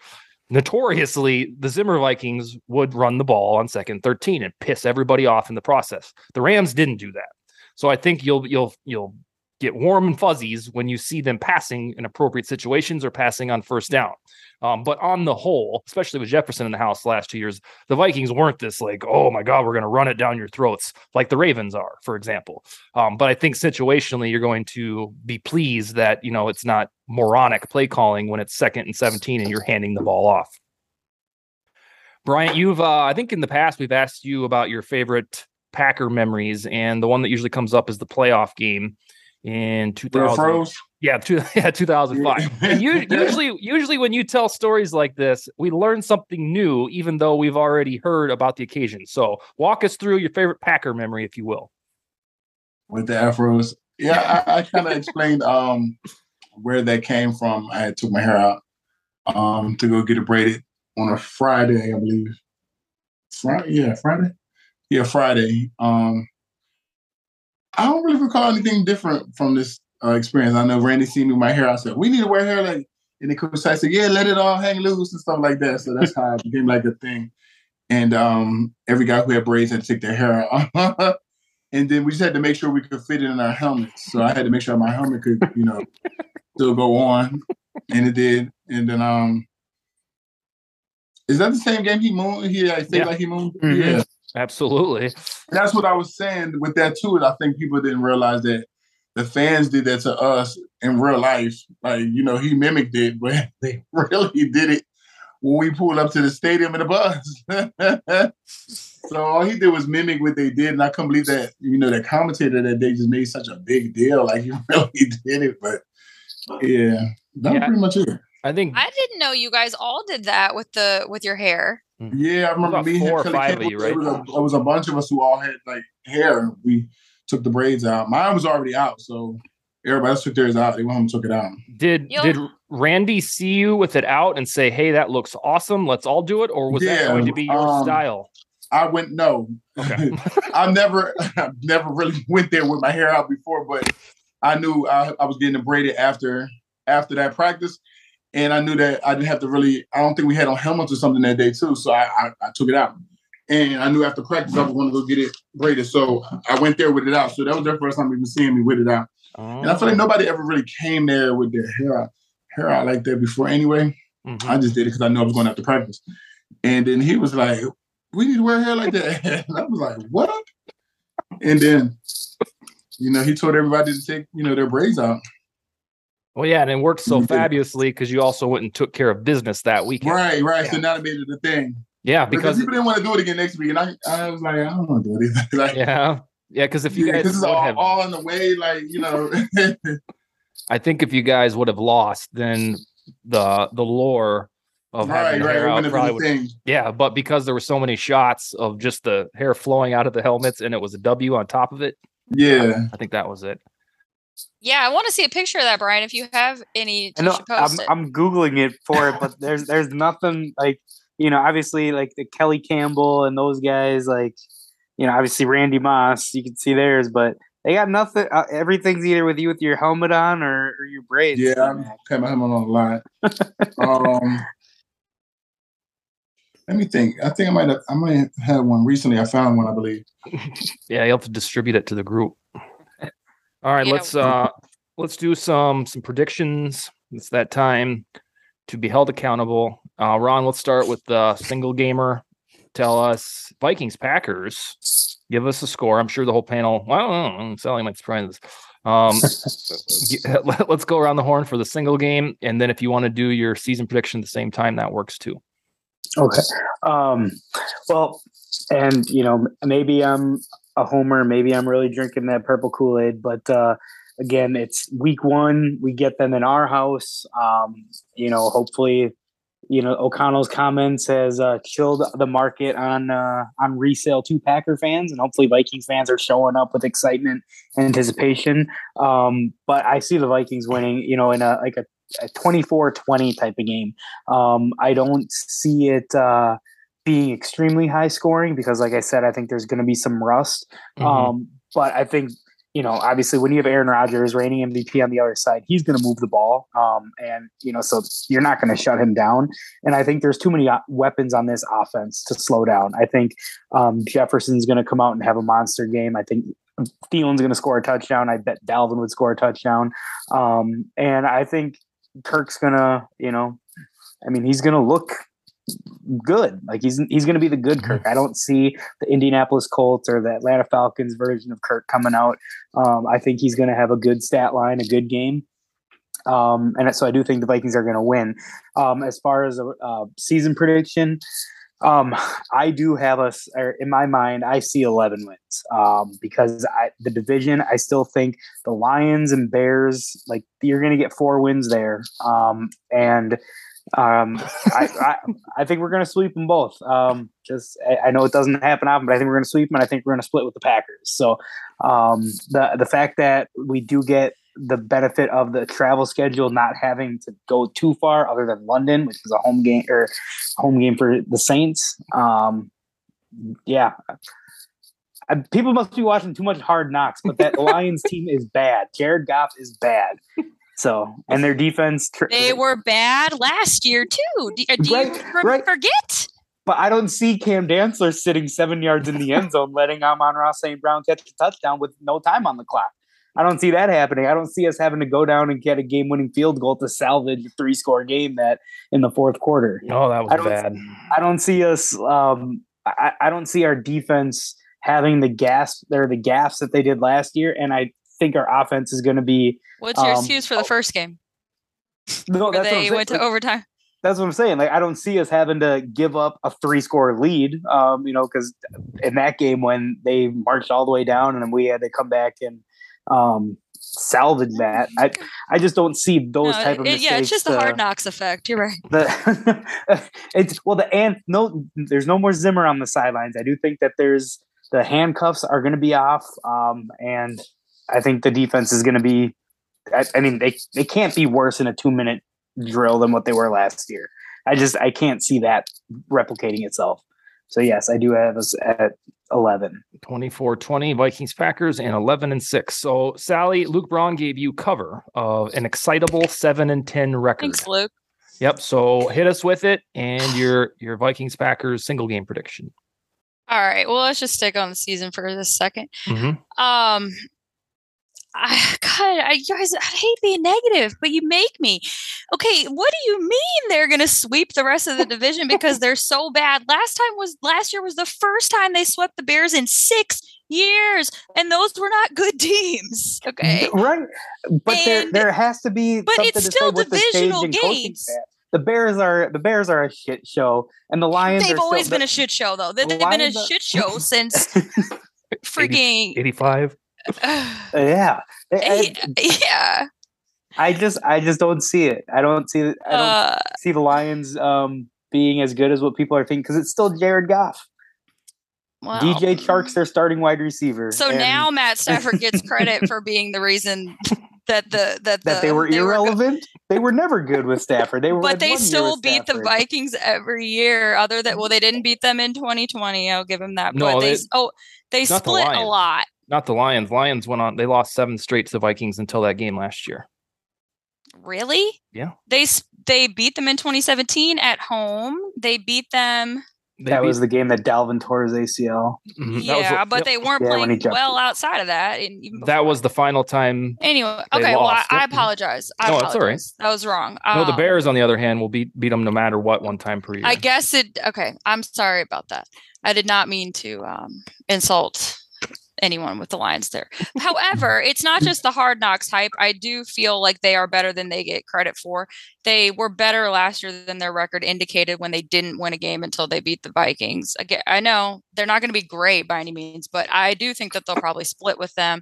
notoriously the Zimmer Vikings would run the ball on second 13 and piss everybody off in the process. The Rams didn't do that. So I think you'll you'll you'll get warm and fuzzies when you see them passing in appropriate situations or passing on first down. Um, but on the whole, especially with Jefferson in the house last two years, the Vikings weren't this like, oh my God, we're going to run it down your throats like the Ravens are, for example. Um, but I think situationally, you're going to be pleased that, you know, it's not moronic play calling when it's second and 17 and you're handing the ball off. Bryant, you've, uh, I think in the past, we've asked you about your favorite Packer memories, and the one that usually comes up is the playoff game in 2000. Yeah, two, [LAUGHS] yeah, 2005. and you, [LAUGHS] usually, usually when you tell stories like this, we learn something new, even though we've already heard about the occasion. So, walk us through your favorite Packer memory, if you will. With the afros, yeah, I, I kind of [LAUGHS] explained um, where that came from. I took my hair out um, to go get it braided on a Friday, I believe. Friday, yeah, Friday, yeah, Friday. Um, I don't really recall anything different from this uh, experience. I know Randy seen me with my hair. I said, "We need to wear hair like," and the coach said, "Yeah, let it all hang loose and stuff like that." So that's how it became like a thing. And um, every guy who had braids had to take their hair out. [LAUGHS] and then we just had to make sure we could fit it in our helmets. So I had to make sure my helmet could, you know, [LAUGHS] still go on, and it did. And then um, is that the same game he mooned? He I think yeah. like he mooned. Mm-hmm. Yeah, absolutely. That's what I was saying with that too. I think people didn't realize that the fans did that to us in real life. Like you know, he mimicked it, but [LAUGHS] they really did it when we pulled up to the stadium in the bus. [LAUGHS] so all he did was mimic what they did, and I couldn't believe that you know the commentator that they just made such a big deal. Like [LAUGHS] he really did it, but yeah, that's yeah. pretty much it. I think I didn't know you guys all did that with the with your hair. Mm-hmm. Yeah, I remember me four or five of you, right? It was, a, it was a bunch of us who all had like hair. We took the braids out. Mine was already out, so everybody else took theirs out. They went home and took it out. Did You'll... did Randy see you with it out and say, "Hey, that looks awesome. Let's all do it," or was yeah, that going to be your um, style? I went no. Okay. [LAUGHS] I never, [LAUGHS] I never really [LAUGHS] went there with my hair out before, but I knew I, I was getting it braided after after that practice and I knew that I didn't have to really. I don't think we had on helmets or something that day too, so I, I, I took it out. And I knew after practice I was going to go get it braided, so I went there with it out. So that was their first time even seeing me with it out. Oh. And I feel like nobody ever really came there with their hair out, hair out like that before. Anyway, mm-hmm. I just did it because I knew I was going after practice. And then he was like, "We need to wear hair like that." [LAUGHS] and I was like, "What?" And then, you know, he told everybody to take you know their braids out. Well, yeah, and it worked so fabulously because you also went and took care of business that weekend. Right, right. Yeah. So now it made it a thing. Yeah, because, because, people didn't want to do it again next week, and I, I was like, I don't want to do it either. [LAUGHS] like, yeah, yeah, because if you yeah, guys this is all, have, all in the way, like you know. [LAUGHS] I think if you guys would have lost, then the the lore of right, having right, hair out probably would, yeah, but because there were so many shots of just the hair flowing out of the helmets, and it was a W on top of it. Yeah, I think that was it. Yeah, I want to see a picture of that, Bryant. If you have any, I know, I'm, I'm, googling it for it, but there's there's nothing like you know, obviously like the Kelly Campbell and those guys, like you know, obviously Randy Moss, you can see theirs, but they got nothing. Uh, everything's either with you with your helmet on or, or your braids. Yeah, I'm got my helmet on a lot. um, let me think. I think I might have. I might have had one recently. I found one, I believe. [LAUGHS] yeah, you have to distribute it to the group. All right, let's uh let's do some some predictions. It's that time to be held accountable. Uh Ron, let's start with the single gamer. Tell us Vikings Packers. Give us a score. I'm sure the whole panel. Well, Sally might surprise us. Um, [LAUGHS] [LAUGHS] let's go around the horn for the single game, and then if you want to do your season prediction at the same time, that works too. Okay. Um, well, and you know, maybe I'm a homer. Maybe I'm really drinking that purple Kool Aid, but uh, again, it's week one. We get them in our house. Um, you know, hopefully, you know O'Connell's comments has uh, chilled the market on uh, on resale to Packer fans, and hopefully Vikings fans are showing up with excitement and anticipation. Um, but I see the Vikings winning. You know, in a like a, a 24-20 type of game. Um, I don't see it. Uh, being extremely high scoring because, like I said, I think there's going to be some rust. Mm-hmm. Um, but I think you know, obviously when you have Aaron Rodgers reigning MVP on the other side, he's going to move the ball. Um, and, you know, so you're not going to shut him down. And I think there's too many uh, weapons on this offense to slow down. I think um, Jefferson's going to come out and have a monster game. I think Thielen's going to score a touchdown. I bet Dalvin would score a touchdown. Um, and I think Kirk's going to, you know, I mean, he's going to look good. Like he's he's going to be the good Kirk. I don't see the Indianapolis Colts or the Atlanta Falcons version of Kirk coming out. Um, I think he's going to have a good stat line, a good game. Um, and so I do think the Vikings are going to win. Um, as far as a, a season prediction, um, I do have a in my mind. I see eleven wins um, because I, the division. I still think the Lions and Bears, like you're going to get four wins there, um, and um, I, I, I think we're going to sweep them both. Um, just I, I, know it doesn't happen often, but I think we're going to sweep them, and I think we're going to split with the Packers. So um, the the fact that we do get the benefit of the travel schedule not having to go too far other than London, which is a home game or home game for the Saints. Um, yeah. People must be watching too much hard knocks, but that [LAUGHS] Lions team is bad. Jared Goff is bad. So, and their defense. Tr- they were bad last year too. Do, do right, you right. forget? But I don't see Cam Dantzler sitting seven yards in the end [LAUGHS] zone, letting Amon-Ra St. Brown catch a touchdown with no time on the clock. I don't see that happening. I don't see us having to go down and get a game-winning field goal to salvage a three-score game that in the fourth quarter. Oh, that was I bad. I don't see us. Um, I, I don't see our defense having the gas or the gaps that they did last year, and I think our offense is going to be. What's your um, excuse for the first game? No, that's they went to like, overtime. That's what I'm saying. Like, I don't see us having to give up a three score lead. Um, you know, because in that game when they marched all the way down and then we had to come back and um salvage that. I I just don't see those no, type of mistakes. yeah, it's just the hard knocks effect. You're right. The [LAUGHS] it's well the and no there's no more Zimmer on the sidelines. I do think that there's the handcuffs are going to be off, um, and I think the defense is going to be. I, I, mean, they they can't be worse in a two minute drill than what they were last year. I just I can't see that replicating itself. So yes, I do have us at 11. 24-20 Vikings Packers and 11 and 6. So Sally, Luke Braun gave you cover of an excitable 7 and 10 record. Thanks, Luke. Yep. So hit us with it and your your Vikings Packers single game prediction. All right. Well, let's just stick on the season for a 2nd mm-hmm. Um, I, God, I, you guys, I hate being negative, but you make me. Okay, what do you mean they're going to sweep the rest of the division because they're so bad? Last time was last year was the first time they swept the Bears in six years, and those were not good [LAUGHS] teams. Okay, right, but and, there there has to be. But it's still divisional games. The Bears are the Bears are a shit show, and the Lions. They've always still, been the, a shit show, though. They've been a shit show since [LAUGHS] freaking eighty five. [LAUGHS] yeah. I, yeah. I just I just don't see it. I don't see. I don't uh, see the Lions um, being as good as what people are thinking because it's still Jared Goff. Well, DJ Chark's their starting wide receiver. So and, now Matt Stafford gets [LAUGHS] credit for being the reason that the that, the, that they were they irrelevant. Were go- they were never good with Stafford. They were, but they still beat the Vikings every year. Other than well, they didn't beat them in 2020. I'll give them that. No, but they, they oh they split the a lot. Not the Lions. Lions went on. They lost seven straight to the Vikings until that game last year. Really? Yeah. They they beat them in 2017 at home. They beat them. They that beat, was the game that Dalvin tore his ACL. Mm-hmm. Yeah, was, but yep. they weren't yeah, playing well outside of that. that was the final time. Anyway, okay. Well, I, I, apologize. I no, apologize. that's all right. That was wrong. No, the um, Bears, on the other hand, will beat beat them no matter what one time per year. I guess it. Okay, I'm sorry about that. I did not mean to um, insult anyone with the Lions there. However, it's not just the hard knocks hype. I do feel like they are better than they get credit for. They were better last year than their record indicated when they didn't win a game until they beat the Vikings. Again, I know they're not going to be great by any means, but I do think that they'll probably split with them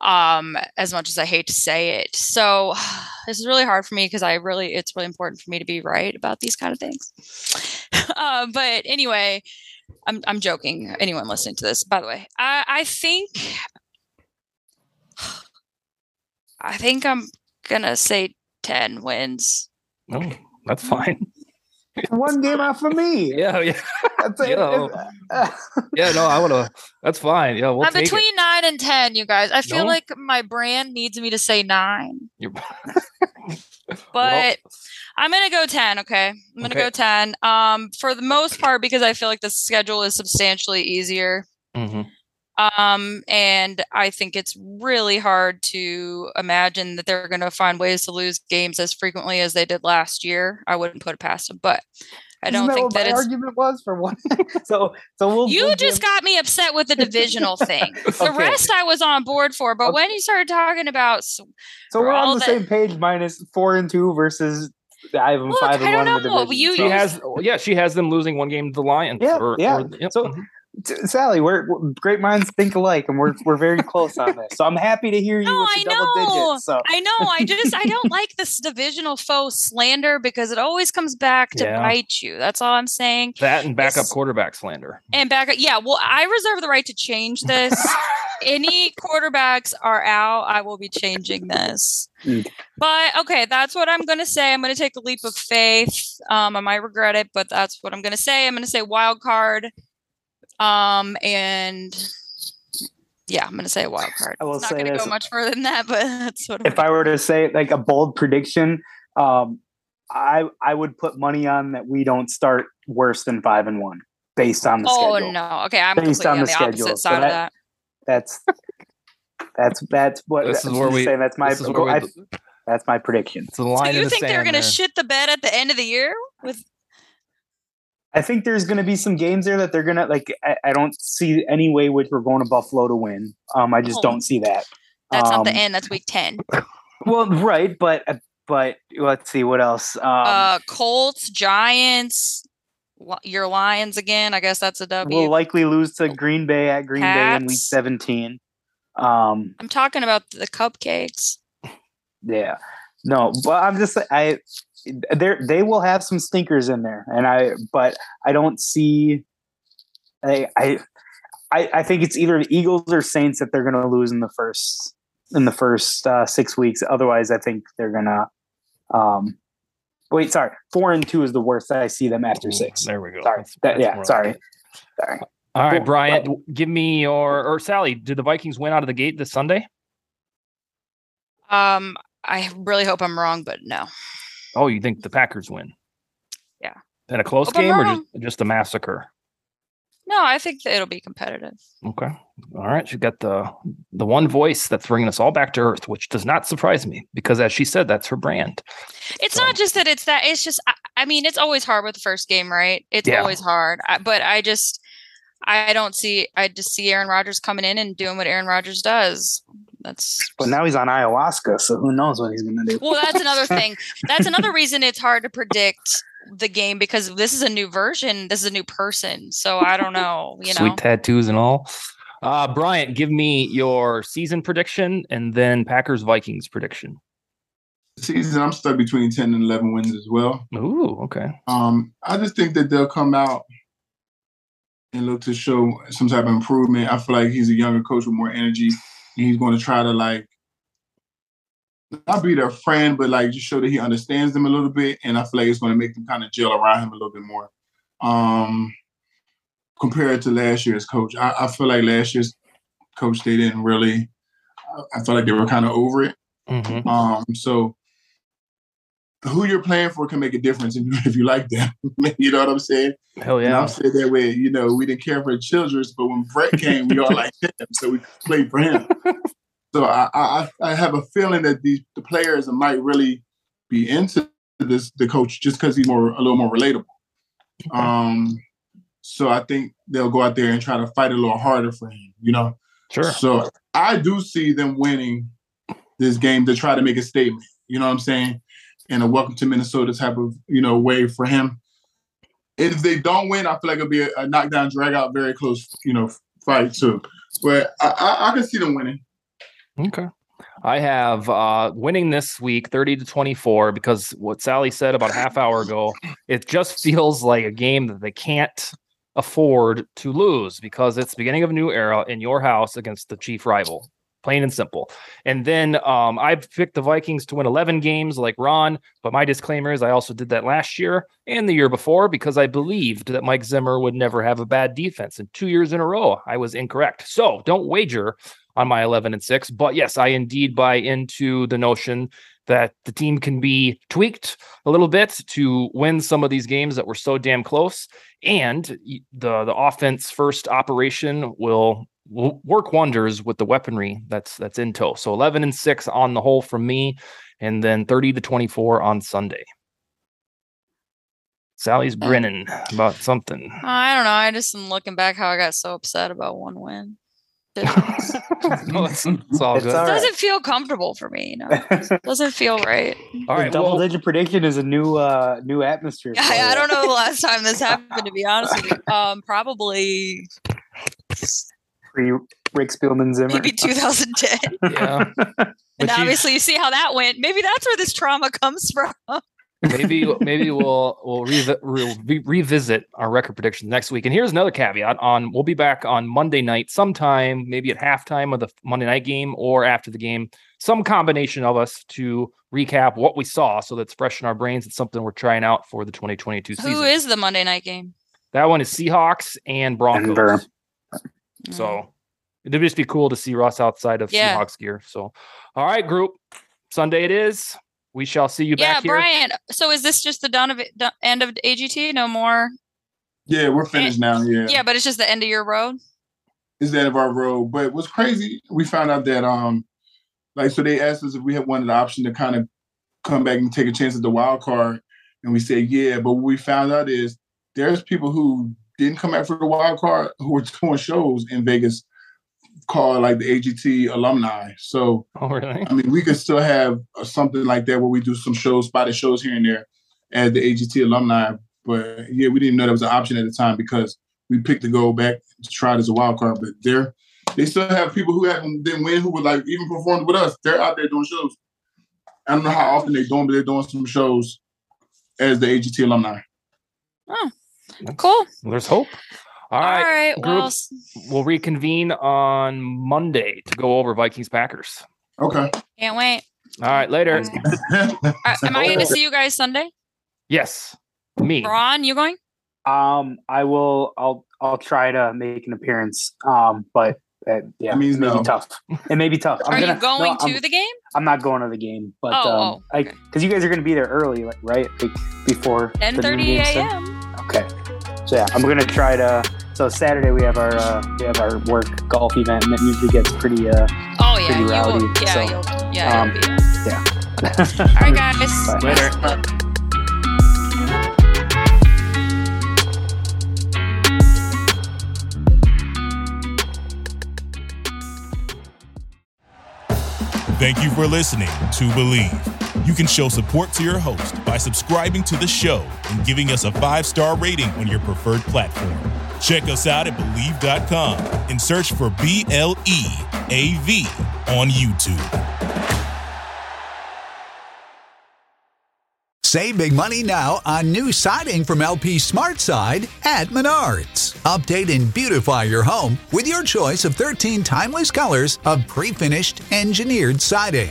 um as much as i hate to say it so [SIGHS] this is really hard for me because i really it's really important for me to be right about these kind of things [LAUGHS] uh, but anyway I'm I'm joking. Anyone listening to this, by the way, I I think I think I'm gonna say ten wins. Oh, that's fine. One game off of me. [LAUGHS] Yeah, yeah, That's it. Yo. yeah. No, I want to. That's fine. Yeah, we'll I'm take it. between nine and ten, you guys. I feel No? like my brand needs me to say nine, You're- [LAUGHS] but I'm gonna go ten. Okay, I'm gonna Okay. go ten. Um, for the most part, because I feel like the schedule is substantially easier. Mhm. Um, and I think it's really hard to imagine that they're going to find ways to lose games as frequently as they did last year. I wouldn't put it past them, but I Isn't don't that think what that my it's. argument was for one. [LAUGHS] so so we'll You we'll just give- got me upset with the divisional thing. [LAUGHS] The Okay. rest I was on board for, but Okay. when you started talking about, s- so we're all on the that- same page minus four and two versus I have them Look, five and I don't one in the know. division. You- She has, yeah, she has them losing one game to the Lions. Yeah, or, yeah. or- yep, So- mhm. T- Sally, we're, we're- great minds think alike, and we're we're very close on this. So I'm happy to hear you No, with I know. digits. So I know I just I don't like this divisional foe slander because it always comes back to Yeah. bite you. That's all I'm saying. that and backup This- quarterback slander. And back, yeah. Well, I reserve the right to change this. [LAUGHS] Any quarterbacks are out, I will be changing this. Mm. But okay, that's what I'm going to say. I'm going to take a leap of faith. Um, I might regret it, but that's what I'm going to say. I'm going to say wild card. Um, and yeah, I'm going to say a wild card. I will it's not say going to this. go much further than that, [LAUGHS] but that's what. I'm if I were to say like a bold prediction, um, I I would put money on that we don't start worse than five and one based on the oh schedule. no! Okay, I'm Based completely on on the the, schedule, opposite so side of that- that. That's that's that's what This is I'm where just we- saying, that's my this is where we- I- that's my prediction. It's a So line in you the think they're going to there. shit the bed at the end of the year with I think there's going to be some games there that they're going to like. I, I don't see any way which we're going to Buffalo to win. Um, I just Oh. don't see that. That's not the Um, end. That's week ten. [LAUGHS] Well, right, but uh, but let's see what else. Um, uh, Colts, Giants, your Lions again. I guess that's a W. we'll likely lose to Green Bay at Green Bay in Week 17. Um, I'm talking about the cupcakes. yeah, no, but I'm just I there they will have some stinkers in there, and I but I don't see. I I I, I think it's either the Eagles or Saints that they're going to lose in the first in the first uh, six weeks. Otherwise, I think they're gonna. Um, wait, sorry, four and two is the worst I see them after six. There we go. Sorry, That's- that, that's yeah, sorry, like sorry. All right, Cool. Brian, give me your or Sally. Did the Vikings win out of the gate this Sunday? Um, I really hope I'm wrong, but no. Oh, you think the Packers win? Yeah. In a close game or just, just a massacre? No, I think that it'll be competitive. Okay. All right. She got the the one voice that's bringing us all back to earth, which does not surprise me because, as she said, that's her brand. It's So- not just that it's that. It's just, I, I mean, it's always hard with the first game, right? It's Yeah. always hard. I, but I just, I don't see, I just see Aaron Rodgers coming in and doing what Aaron Rodgers does. That's But now he's on ayahuasca, so who knows what he's going to do? Well, that's another thing. [LAUGHS] That's another reason it's hard to predict the game because this is a new version. This is a new person. So I don't know, you know. Sweet tattoos and all. Uh, Bryant, give me your season prediction and then Packers Vikings prediction. Season, I'm stuck between 10 and 11 wins as well. Ooh, okay. Um, I just think that they'll come out and look to show some type of improvement. I feel like he's a younger coach with more energy, and he's going to try to like not be their friend, but like just show that he understands them a little bit. And I feel like it's going to make them kind of gel around him a little bit more. Um, compared to last year's coach, I, I feel like last year's coach they didn't really. I- I feel like they were kind of over it. Mhm. Um, so who you're playing for can make a difference if you, [LAUGHS] if you like them. [LAUGHS] you know what I'm saying? Hell And yeah. I'm saying that way, you know, we didn't care for Childress, but when Brett came, we all [LAUGHS] like him, so we played for him. So I, I I have a feeling that these the players might really be into this the coach just because he's more a little more relatable. Um, so I think they'll go out there and try to fight a little harder for him. You know, Sure. so I do see them winning this game to try to make a statement. You know what I'm saying? In a welcome to Minnesota type of you know way for him. If they don't win, I feel like it'll be a, a knockdown, drag out, very close, you know, fight too. But I, I, I can see them winning. Okay. I have uh, winning this week 30 to 24 because what Sally said about a half hour ago, it just feels like a game that they can't afford to lose because it's the beginning of a new era in your house against the chief rival. Plain and simple. And then um, I picked the Vikings to win 11 games like Ron, but my disclaimer is I also did that last year and the year before because I believed that Mike Zimmer would never have a bad defense. And two years in a row, I was incorrect. So don't wager on my 11 and 6. But yes, I indeed buy into the notion that the team can be tweaked a little bit to win some of these games that were so damn close and the the offense first operation will work wonders with the weaponry that's that's in tow. So 11 and 6 on the whole from me and then 30 to 24 on Sunday. Sally's grinning about something. I don't know. I just am looking back how I got so upset about one win. [LAUGHS] [LAUGHS] no, it's, it's, all it's good. All right. Doesn't feel comfortable for me. You know? [LAUGHS] doesn't feel right. All right, double well, digit prediction is a new uh new atmosphere. I, I, don't know the last time this happened. To be honest with you, um, probably pre Rick Spielman Zimmer. Maybe [LAUGHS] 2010. yeah. [LAUGHS] and obviously, you see how that went. Maybe that's where this trauma comes from maybe [LAUGHS] maybe we'll we'll revi- re- revisit our record predictions next week. And here's another caveat: on we'll be back on Monday night, sometime maybe at halftime of the Monday night game or after the game, some combination of us to recap what we saw, so that's fresh in our brains. It's something we're trying out for the 2022 season. Who is the Monday night game? That one is Seahawks and Broncos. Denver. So it'd just be cool to see Russ outside of yeah. Seahawks gear. So, all right, group. Sunday it is we shall see you yeah, back here. Brian. So is this just the done of it, end of AGT? No more. Yeah, we're finished and, now. Yeah. Yeah, but it's just the end of your road. It's the end of our road. But what's crazy, we found out that um, like so they asked us if we had wanted the option to kind of come back and take a chance at the wild card, and we said yeah. But what we found out is there's people who didn't come back for the wild card who were doing shows in Vegas called like the AGT alumni. So, oh, really? I mean, we could still have uh, something like that where we do some shows, spotted shows here and there as the AGT alumni. But yeah, we didn't know that was an option at the time because we picked to go back to try it as a wild card. But they're they still have people who haven't didn't win who would like even performed with us. They're out there doing shows. I don't know how often they're doing, but they're doing some shows as the AGT alumni. Oh, cool. There's hope. All right, All right group, well, we'll reconvene on Monday to go over Vikings Packers. Okay. Can't wait. All right, later. [LAUGHS] right, am I going to see you guys Sunday? Yes, me. Ron, you going? Um, I will. I'll. I'll try to make an appearance. Um, but uh, yeah, it means it may no. be tough. It may be tough. I'm are gonna, you going no, to the game? I'm not going to the game, but oh, um, oh, okay. because you guys are going to be there early, like right, like before 10:30 a.m. Okay, so yeah, I'm going to try to so Saturday we have our uh, we have our work golf event, and it usually gets pretty uh oh yeah pretty rowdy. Will, yeah, so, you'll, yeah, um, yeah. All right, guys. [LAUGHS] Bye. Later. Thank you for listening to Bleav. You can show support to your host by subscribing to the show and giving us a five star rating on your preferred platform. Check us out at Bleav.com and search for B L E A V on YouTube. Save big money now on new siding from LP Smart SmartSide at Menards. Update and beautify your home with your choice of 13 timeless colors of pre finished engineered siding.